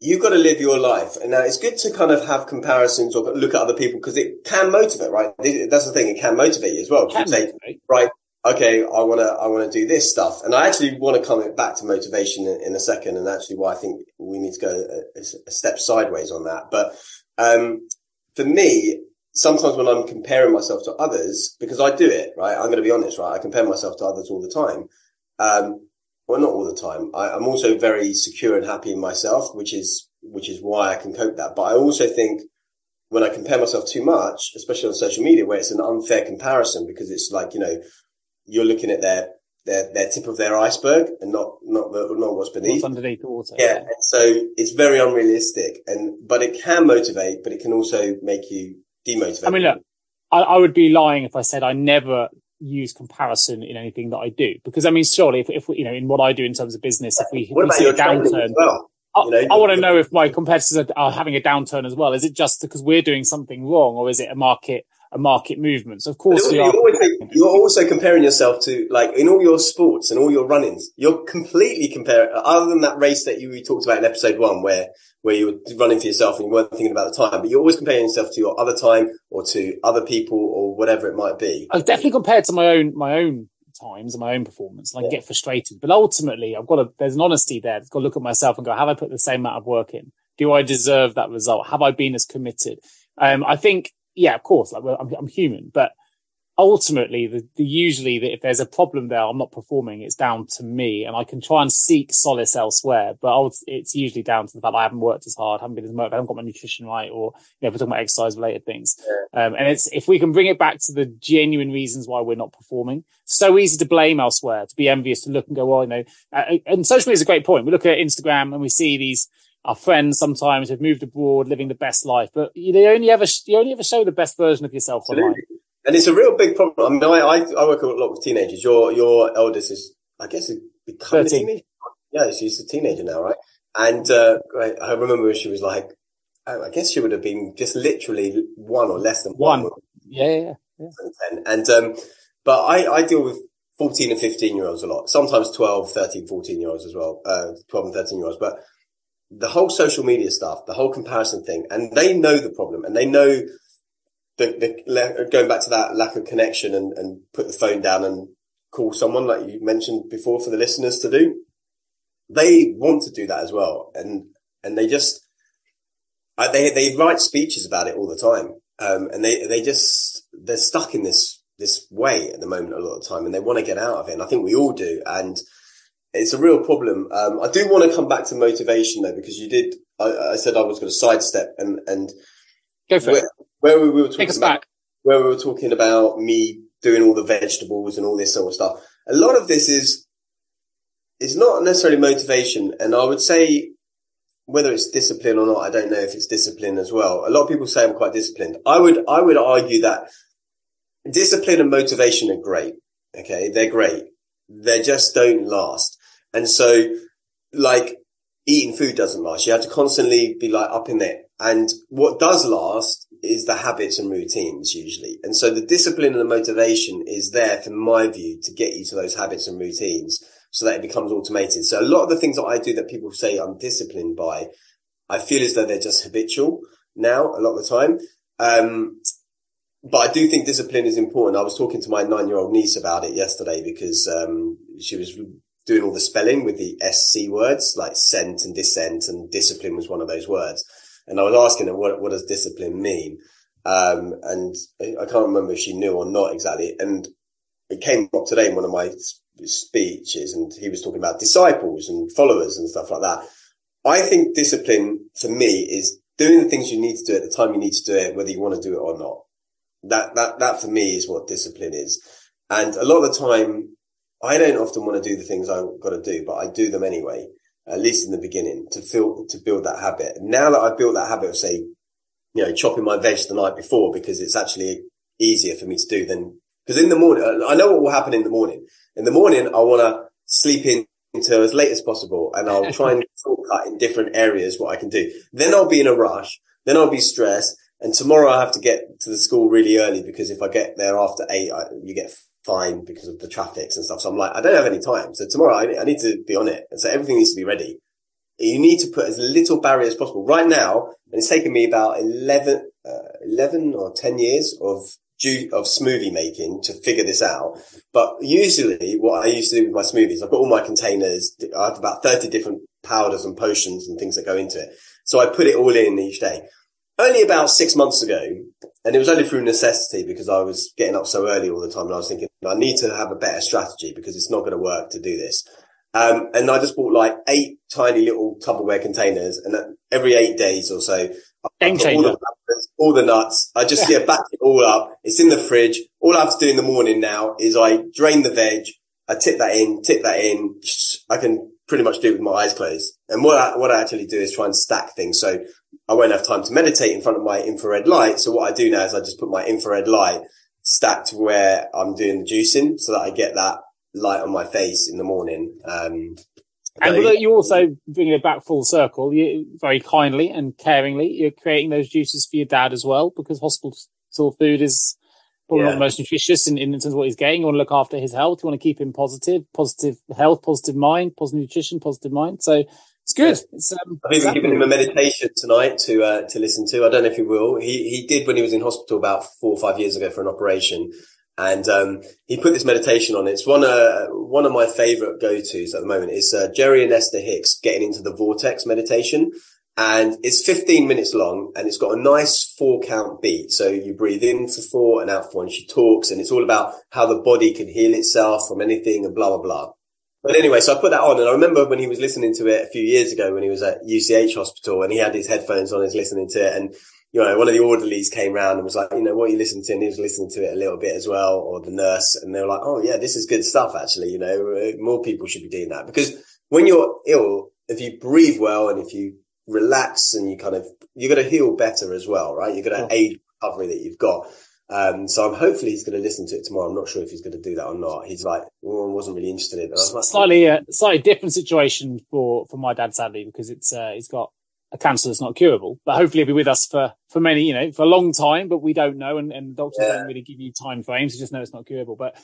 you've got to live your life. And now it's good to kind of have comparisons or look at other people because it can motivate, right? That's the thing. It can motivate you as well. You say, right, okay, I want to, I want to do this stuff. And I actually want to come back to motivation in, in a second. And actually why I think we need to go a, a step sideways on that. But, um, for me, sometimes when I'm comparing myself to others, because I do it, right? I'm going to be honest, right? I compare myself to others all the time. Um, well, not all the time. I, am also very secure and happy in myself, which is, which is why I can cope that. But I also think when I compare myself too much, especially on social media, where it's an unfair comparison because it's like, you know, you're looking at their, their, their tip of their iceberg and not, not the, not what's beneath. What's underneath the water. Yeah. so it's very unrealistic and, but it can motivate, but it can also make you demotivate. I mean, look, I, I would be lying if I said I never use comparison in anything that I do. Because I mean, surely if, if you know, in what I do in terms of business, if we, if we see a downturn, well? you know, I, I want to know if my competitors are, are, having a downturn as well. Is it just because we're doing something wrong or is it a market, a market movement? So of course you're, you're also comparing yourself to like in all your sports and all your runnings, you're completely comparing, other than that race that you talked about in episode one where where you were running for yourself and you weren't thinking about the time, but you're always comparing yourself to your other time or to other people or whatever it might be. I've definitely compared to my own, my own times and my own performance and I yeah. get frustrated, but ultimately I've got to, there's an honesty there. I've got to look at myself and go, have I put the same amount of work in? Do I deserve that result? Have I been as committed? Um, I think, yeah, of course, like well, I'm, I'm human, but ultimately the, the usually that if there's a problem there, I'm not performing, it's down to me and I can try and seek solace elsewhere, but it's usually down to the fact I haven't worked as hard, haven't been as much, I haven't got my nutrition right, or, you know, if we're talking about exercise related things. Um, and it's, if we can bring it back to the genuine reasons why we're not performing, so easy to blame elsewhere, to be envious, to look and go, well, you know, uh, and social media is a great point. We look at Instagram and we see these, our friends sometimes have moved abroad, living the best life, but you only ever, you only ever show the best version of yourself Absolutely. online. And it's a real big problem. I mean, I, I, I work a lot with teenagers. Your, your eldest is, I guess, becoming a teenager. Yeah, she's a teenager now, right? And, uh, I, remember she was like, I guess she would have been just literally one or less than one. one. Yeah, yeah, yeah. And, um, but I, I deal with 14 and 15 year olds a lot, sometimes 12, 13, 14 year olds as well, uh, 12 and 13 year olds. But the whole social media stuff, the whole comparison thing, and they know the problem and they know the, the, going back to that lack of connection and, and put the phone down and call someone like you mentioned before for the listeners to do. They want to do that as well. And, and they just, they, they write speeches about it all the time. Um, and they, they just, they're stuck in this, this way at the moment a lot of time and they want to get out of it. And I think we all do. And it's a real problem. Um, I do want to come back to motivation though, because you did, I, I said I was going to sidestep and, and Go for it where we were talking about, back. where we were talking about me doing all the vegetables and all this sort of stuff. A lot of this is, is not necessarily motivation. And I would say whether it's discipline or not, I don't know if it's discipline as well. A lot of people say I'm quite disciplined. I would, I would argue that discipline and motivation are great. Okay. They're great. They just don't last. And so like eating food doesn't last. You have to constantly be like up in there. And what does last is the habits and routines usually. And so the discipline and the motivation is there from my view to get you to those habits and routines so that it becomes automated. So a lot of the things that I do that people say I'm disciplined by, I feel as though they're just habitual now a lot of the time. Um, but I do think discipline is important. I was talking to my nine year old niece about it yesterday because, um, she was doing all the spelling with the SC words like scent and dissent and discipline was one of those words. And I was asking her, what, what does discipline mean? Um, and I can't remember if she knew or not exactly. And it came up today in one of my speeches and he was talking about disciples and followers and stuff like that. I think discipline for me is doing the things you need to do at the time you need to do it, whether you want to do it or not. That, that, that for me is what discipline is. And a lot of the time, I don't often want to do the things I've got to do, but I do them anyway, at least in the beginning to feel, to build that habit. Now that I've built that habit of say, you know, chopping my veg the night before because it's actually easier for me to do than, because in the morning, I know what will happen in the morning. In the morning, I want to sleep in until as late as possible and I'll try and shortcut in different areas what I can do. Then I'll be in a rush. Then I'll be stressed. And tomorrow I have to get to the school really early because if I get there after eight, I, you get fined because of the traffics and stuff. So I'm like, I don't have any time. So tomorrow I, I need to be on it. And so everything needs to be ready. You need to put as little barrier as possible. Right now, and it's taken me about 11, uh, 11 or 10 years of of smoothie making to figure this out. But usually what I used to do with my smoothies, I've got all my containers. I have about 30 different powders and potions and things that go into it. So I put it all in each day. Only about six months ago, and it was only through necessity because I was getting up so early all the time and I was thinking, I need to have a better strategy because it's not going to work to do this. Um, and I just bought like eight tiny little Tupperware containers and every eight days or so, Game changer. All the, all the, nuts. I just yeah, back it all up. It's in the fridge. All I have to do in the morning now is I drain the veg. I tip that in, tip that in. I can pretty much do it with my eyes closed. And what I, what I actually do is try and stack things. So I won't have time to meditate in front of my infrared light. So what I do now is I just put my infrared light stacked where I'm doing the juicing so that I get that light on my face in the morning. Um, and you also bring it back full circle. You very kindly and caringly, you're creating those juices for your dad as well, because hospital food is probably yeah. not the most nutritious in, in terms of what he's getting. You want to look after his health. You want to keep him positive, positive health, positive mind, positive nutrition, positive mind. So good. It's, um, I think we're giving him a meditation tonight to uh, to listen to. I don't know if he will. He he did when he was in hospital about four or five years ago for an operation. And um, he put this meditation on. It's one uh, one of my favorite go tos at the moment. It's uh, Jerry and Esther Hicks getting into the vortex meditation, and it's 15 minutes long, and it's got a nice four count beat. So you breathe in for four and out for four, and she talks, and it's all about how the body can heal itself from anything, and blah blah blah. But anyway, so I put that on, and I remember when he was listening to it a few years ago when he was at UCH hospital, and he had his headphones on, he's listening to it, and you know, one of the orderlies came round and was like, you know, what are you listening to? And he was listening to it a little bit as well, or the nurse. And they were like, oh yeah, this is good stuff. Actually, you know, more people should be doing that because when you're ill, if you breathe well and if you relax and you kind of, you're going to heal better as well, right? You're going to aid recovery that you've got. Um, so I'm hopefully he's going to listen to it tomorrow. I'm not sure if he's going to do that or not. He's like, well, wasn't really interested in it. Like, slightly, uh, slightly different situation for, for my dad, sadly, because it's, uh, he's got a cancer that's not curable, but hopefully he'll be with us for, for many, you know, for a long time, but we don't know. And, and doctors yeah. don't really give you time frames. You just know it's not curable. But,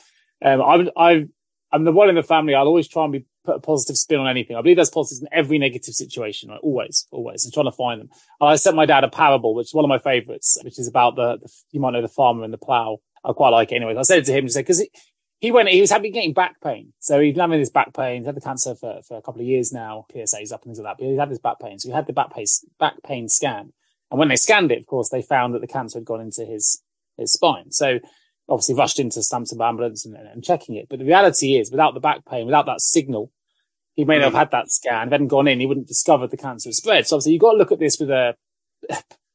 um, I'm, i I'm the one in the family. I'll always try and be put a positive spin on anything. I believe there's positives in every negative situation. Right? Always, always. I'm trying to find them. I sent my dad a parable, which is one of my favorites, which is about the, the you might know the farmer and the plow. I quite like it anyways. I said it to him to say, cause he went, he was having getting back pain. So he'd having his back pain. He's had the cancer for, for a couple of years now. PSA's up and into that, but he had his back pain. So he had the back pain, back pain scan. And when they scanned it, of course, they found that the cancer had gone into his, his spine. So obviously rushed into Stamford ambulance and, and, checking it. But the reality is without the back pain, without that signal, he may not have had that scan, then gone in, he wouldn't have discovered the cancer had spread. So obviously you've got to look at this with a,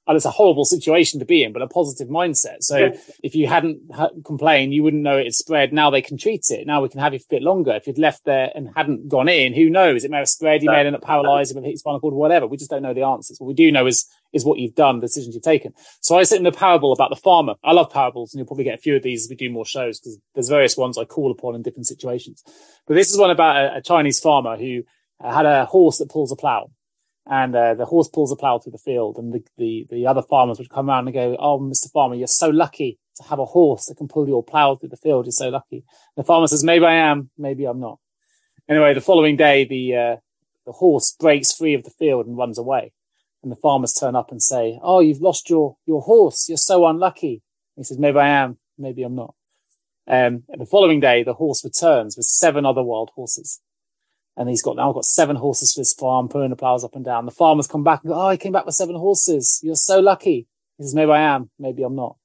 and it's a horrible situation to be in, but a positive mindset. So yeah. if you hadn't ha- complained, you wouldn't know it had spread. Now they can treat it. Now we can have it a bit longer. If you'd left there and hadn't gone in, who knows? It may have spread. You may end up paralyzed with hit spinal cord, whatever. We just don't know the answers. What we do know is, is what you've done, the decisions you've taken. So I said in the parable about the farmer. I love parables and you'll probably get a few of these as we do more shows because there's various ones I call upon in different situations. But this is one about a, a Chinese farmer who uh, had a horse that pulls a plow and uh, the horse pulls the plow through the field and the, the, the other farmers would come around and go, Oh, Mr. Farmer, you're so lucky to have a horse that can pull your plow through the field. You're so lucky. The farmer says, maybe I am, maybe I'm not. Anyway, the following day, the, uh, the horse breaks free of the field and runs away. And the farmers turn up and say, Oh, you've lost your, your horse. You're so unlucky. he says, maybe I am, maybe I'm not. Um, and the following day, the horse returns with seven other wild horses. And he's got now I've got seven horses for this farm, pulling the plows up and down. The farmers come back and go, Oh, he came back with seven horses. You're so lucky. He says, maybe I am, maybe I'm not.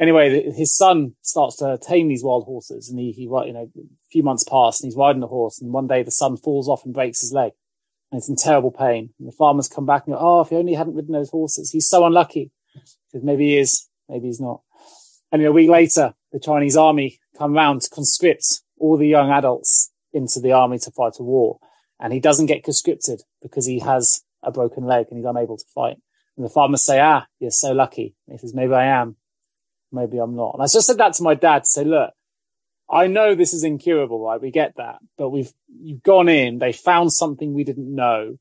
Anyway, his son starts to tame these wild horses and he, he, you know, a few months pass and he's riding the horse and one day the son falls off and breaks his leg. and it's in terrible pain. And the farmers come back and go, Oh, if he only hadn't ridden those horses, he's so unlucky. Because maybe he is, maybe he's not. And a week later, the Chinese army come round to conscript all the young adults into the army to fight a war. And he doesn't get conscripted because he has a broken leg and he's unable to fight. And the farmers say, ah, you're so lucky. And he says, maybe I am. Maybe I'm not. And I just said that to my dad to say, look, I know this is incurable, right? We get that, but we've, you've gone in, they found something we didn't know.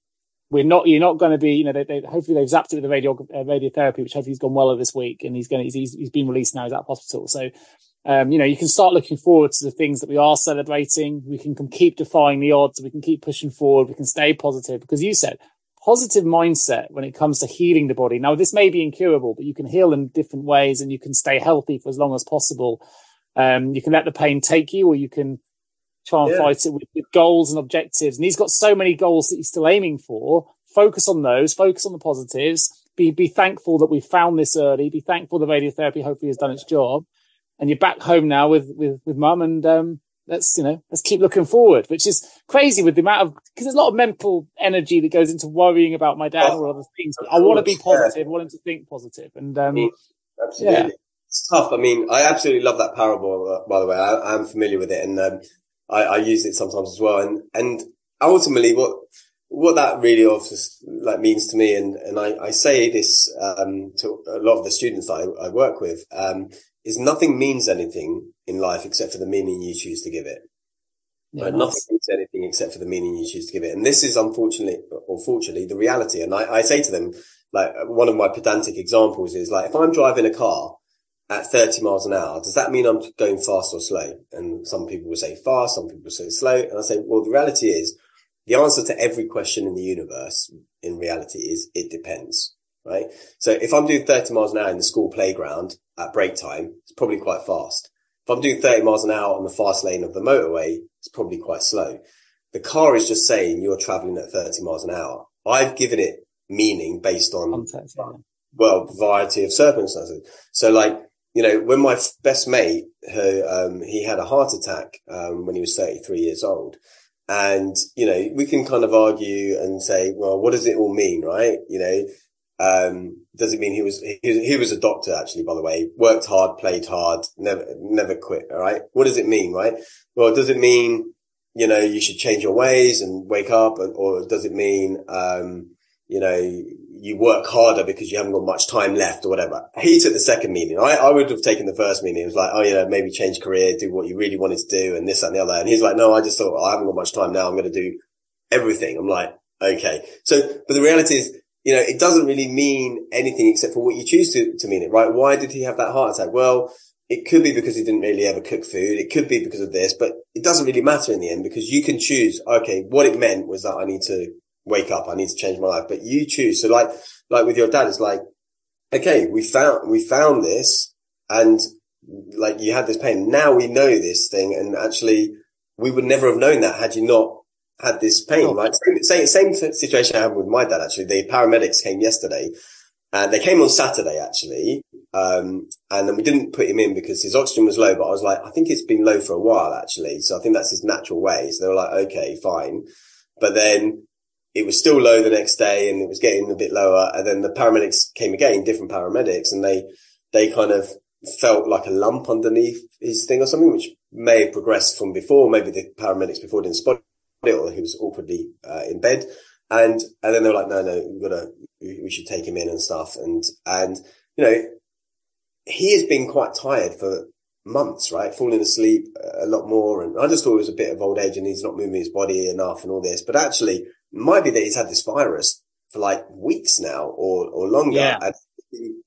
We're not, you're not going to be, you know, they, they, hopefully they've zapped it with the radio, uh, radiotherapy, which hopefully he's gone well this week and he's going to, he's, he's been released now. He's out of hospital. So, um, you know, you can start looking forward to the things that we are celebrating. We can keep defying the odds. We can keep pushing forward. We can stay positive because you said positive mindset when it comes to healing the body. Now, this may be incurable, but you can heal in different ways and you can stay healthy for as long as possible. Um, you can let the pain take you or you can try and yeah. fight it with, with, goals and objectives. And he's got so many goals that he's still aiming for. Focus on those, focus on the positives. Be, be thankful that we found this early. Be thankful the radiotherapy hopefully has done its job. And you're back home now with, with, with mum and, um, let's you know let's keep looking forward which is crazy with the amount of because there's a lot of mental energy that goes into worrying about my dad or other things i want to be positive yeah. want him to think positive and um absolutely yeah. it's tough i mean i absolutely love that parable uh, by the way I, am familiar with it and um, I, I use it sometimes as well and and ultimately what what that really also like means to me and and i, I say this um, to a lot of the students that i, I work with um, is nothing means anything in life except for the meaning you choose to give it. Yeah, right? Nothing means anything except for the meaning you choose to give it. And this is unfortunately, or fortunately, the reality. And I, I say to them, like one of my pedantic examples is like, if I'm driving a car at 30 miles an hour, does that mean I'm going fast or slow? And some people will say fast, some people will say slow. And I say, well, the reality is the answer to every question in the universe in reality is it depends right? So if I'm doing 30 miles an hour in the school playground at break time, it's probably quite fast. If I'm doing 30 miles an hour on the fast lane of the motorway, it's probably quite slow. The car is just saying you're traveling at 30 miles an hour. I've given it meaning based on, Context, yeah. well, variety of circumstances. So like, you know, when my best mate, her, um, he had a heart attack, um, when he was 33 years old. And, you know, we can kind of argue and say, well, what does it all mean? Right. You know, um, does it mean he was, he, he, was a doctor actually, by the way, worked hard, played hard, never, never quit. All right. What does it mean? Right. Well, does it mean, you know, you should change your ways and wake up or, or does it mean, um, you know, you work harder because you haven't got much time left or whatever. He took the second meaning. I, I would have taken the first meaning. It was like, oh, you know, maybe change career, do what you really wanted to do and this, and the other. And he's like, no, I just thought, oh, I haven't got much time now. I'm going to do everything. I'm like, okay. So, but the reality is you know, it doesn't really mean anything except for what you choose to, to mean it, right? Why did he have that heart attack? Well, it could be because he didn't really ever cook food. It could be because of this, but it doesn't really matter in the end because you can choose, okay, what it meant was that I need to wake up. I need to change my life, but you choose. So like, like with your dad, it's like, okay, we found, we found this and like you had this pain. Now we know this thing and actually we would never have known that had you not had this pain, oh. right? Same, same, same situation I had with my dad, actually. The paramedics came yesterday and they came on Saturday, actually. Um, and then we didn't put him in because his oxygen was low, but I was like, I think it's been low for a while, actually. So I think that's his natural way. So they were like, okay, fine. But then it was still low the next day and it was getting a bit lower. And then the paramedics came again, different paramedics, and they, they kind of felt like a lump underneath his thing or something, which may have progressed from before. Maybe the paramedics before didn't spot or he was awkwardly uh, in bed. And, and then they were like, no, no, we've got to, we should take him in and stuff. And, and, you know, he has been quite tired for months, right? Falling asleep a lot more. And I just thought it was a bit of old age and he's not moving his body enough and all this, but actually it might be that he's had this virus for like weeks now or, or longer yeah. and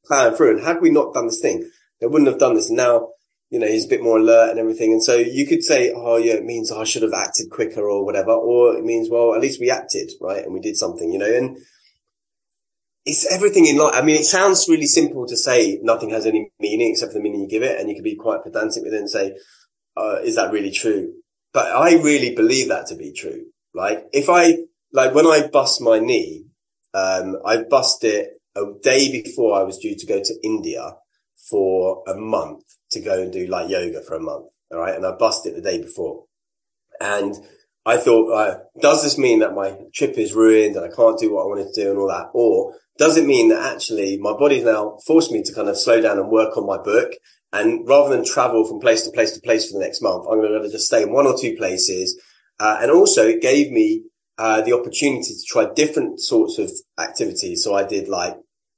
plowing through. And had we not done this thing, they wouldn't have done this. Now you know, he's a bit more alert and everything. And so you could say, oh, yeah, it means I should have acted quicker or whatever. Or it means, well, at least we acted, right? And we did something, you know, and it's everything in life. I mean, it sounds really simple to say nothing has any meaning except for the meaning you give it. And you can be quite pedantic with it and say, uh, is that really true? But I really believe that to be true. Like if I, like when I bust my knee, um, I bust it a day before I was due to go to India for a month to go and do like yoga for a month. All right. And I busted the day before and I thought, uh, does this mean that my trip is ruined and I can't do what I wanted to do and all that? Or does it mean that actually my body's now forced me to kind of slow down and work on my book? And rather than travel from place to place to place for the next month, I'm going to just stay in one or two places. Uh, and also it gave me, uh, the opportunity to try different sorts of activities. So I did like,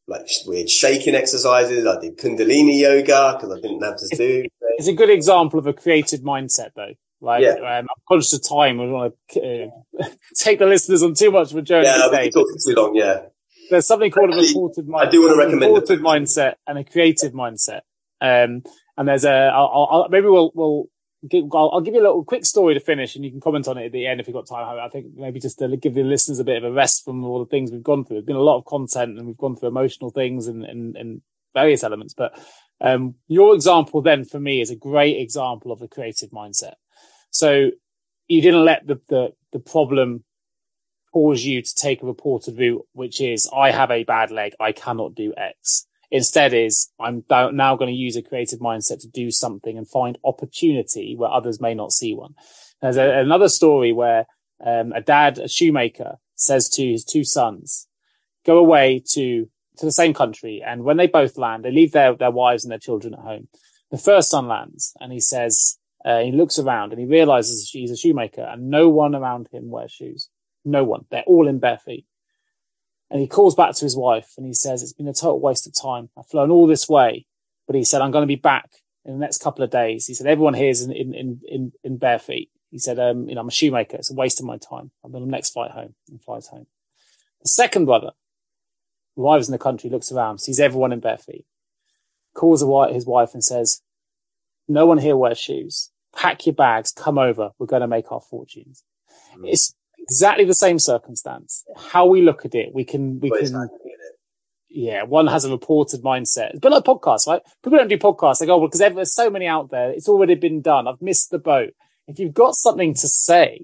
like weird shaking exercises. I did Kundalini yoga because I didn't have to do. It's a good example of a creative mindset though. Like, yeah. um, I'm conscious of time. I want to uh, take the listeners on too much of a journey. Yeah, we're talking too long. Yeah. There's something called Actually, a reported mindset. I do want to recommend a reported mindset and a creative mindset. Um, and there's a, I'll, I'll, maybe we'll, we'll I'll, I'll, give you a little quick story to finish and you can comment on it at the end if you've got time. I think maybe just to give the listeners a bit of a rest from all the things we've gone through. There's been a lot of content and we've gone through emotional things and, and, and various elements, but, um, your example then for me is a great example of a creative mindset. So you didn't let the, the, the problem cause you to take a reported route, which is I have a bad leg. I cannot do X. Instead is I'm now going to use a creative mindset to do something and find opportunity where others may not see one. There's a, another story where um, a dad, a shoemaker says to his two sons, go away to, to the same country. And when they both land, they leave their, their wives and their children at home. The first son lands and he says, uh, he looks around and he realizes he's a shoemaker and no one around him wears shoes. No one. They're all in bare feet. And he calls back to his wife and he says, it's been a total waste of time. I've flown all this way, but he said, I'm going to be back in the next couple of days. He said, everyone here is in, in, in, in bare feet. He said, um, you know, I'm a shoemaker. It's a waste of my time. I'm on the next flight home and flies home. The second brother arrives in the country, looks around, sees everyone in bare feet, calls his wife and says, no one here wears shoes pack your bags, come over. We're going to make our fortunes. Mm. It's exactly the same circumstance. How we look at it, we can, we can, yeah, one has a reported mindset. It's been like podcasts, right? People don't do podcasts. They go, well, because there's so many out there. It's already been done. I've missed the boat. If you've got something to say,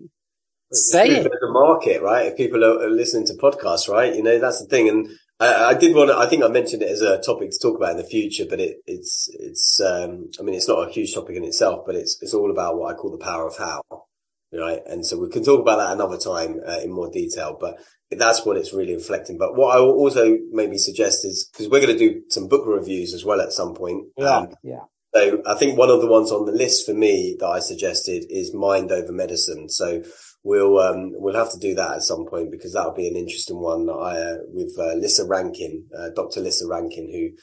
say it. The market, right? If people are listening to podcasts, right? You know, that's the thing. And I, I, did want to, I think I mentioned it as a topic to talk about in the future, but it, it's, it's, um, I mean, it's not a huge topic in itself, but it's, it's all about what I call the power of how, right? And so we can talk about that another time uh, in more detail, but that's what it's really reflecting. But what I will also maybe suggest is, because we're going to do some book reviews as well at some point. Yeah. Um, yeah. So I think one of the ones on the list for me that I suggested is Mind Over Medicine. So we'll um, we'll have to do that at some point because that'll be an interesting one. I uh, with uh, Lissa Rankin, uh, Dr. Lissa Rankin, who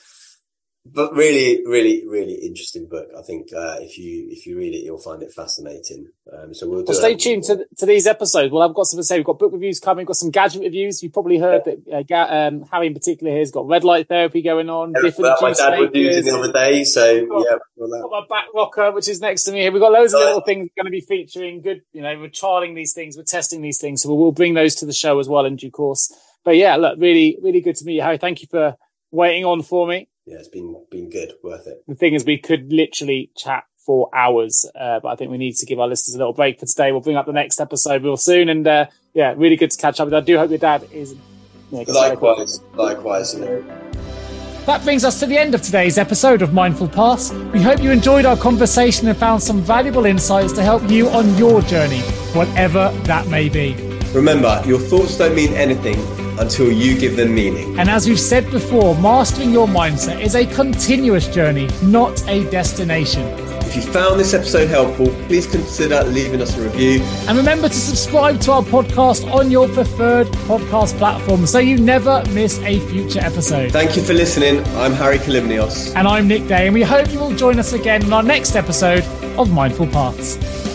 but really, really, really interesting book. I think uh, if you if you read it, you'll find it fascinating. Um, so we'll, well stay tuned to, to these episodes. Well, I've got something to say. We've got book reviews coming. We've got some gadget reviews. You've probably heard yeah. that uh, um, Hari in particular here has got red light therapy going on. Yeah, different well, my dad was using the other day, so got, yeah. Got my back rocker, which is next to me here. We've got loads of little things going to be featuring. Good, you know, we're trialing these things, we're testing these things, so we'll bring those to the show as well in due course. But yeah, look, really, really good to meet you, Hari. Thank you for waiting on for me yeah, it's been been good, worth it. The thing is, we could literally chat for hours, uh, but I think we need to give our listeners a little break for today. We'll bring up the next episode real soon, and uh, yeah, really good to catch up with. I do hope your dad is. You know, likewise, likewise. You know. That brings us to the end of today's episode of Mindful Paths. We hope you enjoyed our conversation and found some valuable insights to help you on your journey, whatever that may be. Remember, your thoughts don't mean anything until you give them meaning. And as we've said before, mastering your mindset is a continuous journey, not a destination. If you found this episode helpful, please consider leaving us a review. And remember to subscribe to our podcast on your preferred podcast platform so you never miss a future episode. Thank you for listening. I'm Hari Kalymnios. And I'm Nick Day, and we hope you will join us again in our next episode of Mindful Paths.